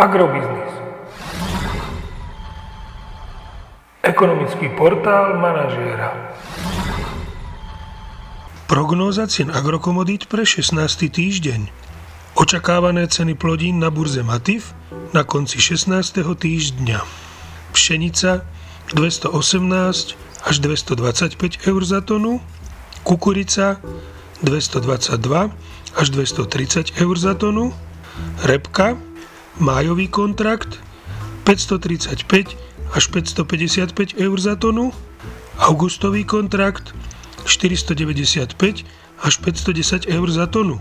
Agrobiznis. Ekonomický portál manažéra. Prognóza cien agrokomodít pre 16. týždeň. Očakávané ceny plodín na burze Matif na konci 16. týždňa. Pšenica 218 až 225 eur za tonu, kukurica 222 až 230 eur za tonu, repka, májový kontrakt 535 až 555 eur za tonu, augustový kontrakt 495 až 510 eur za tonu.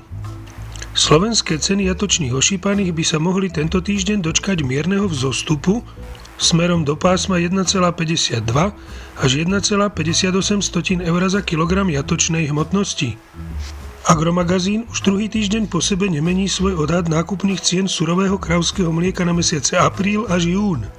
Slovenské ceny jatočných ošípaných by sa mohli tento týždeň dočkať mierneho vzostupu smerom do pásma 1,52 až 1,58 eur za kilogram jatočnej hmotnosti. Agromagazín už druhý týždeň po sebe nemení svoj odhad nákupných cien surového kravského mlieka na mesiace apríl až jún.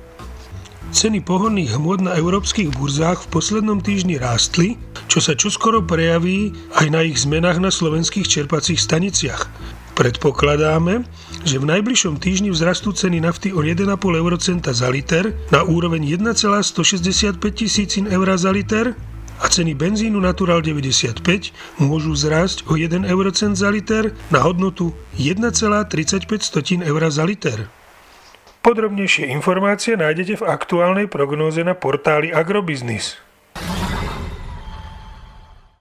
Ceny pohonných hmôt na európskych burzách v poslednom týždni rástli, čo sa čoskoro prejaví aj na ich zmenách na slovenských čerpacích staniciach. Predpokladáme, že v najbližšom týždni vzrastú ceny nafty o 1,5 eurocenta za liter na úroveň 1,165 tisícin eur za liter a ceny benzínu Natural 95 môžu zrásť o 1 eurocent za liter na hodnotu 1,35 eur za liter. Podrobnejšie informácie nájdete v aktuálnej prognóze na portáli Agrobiznis.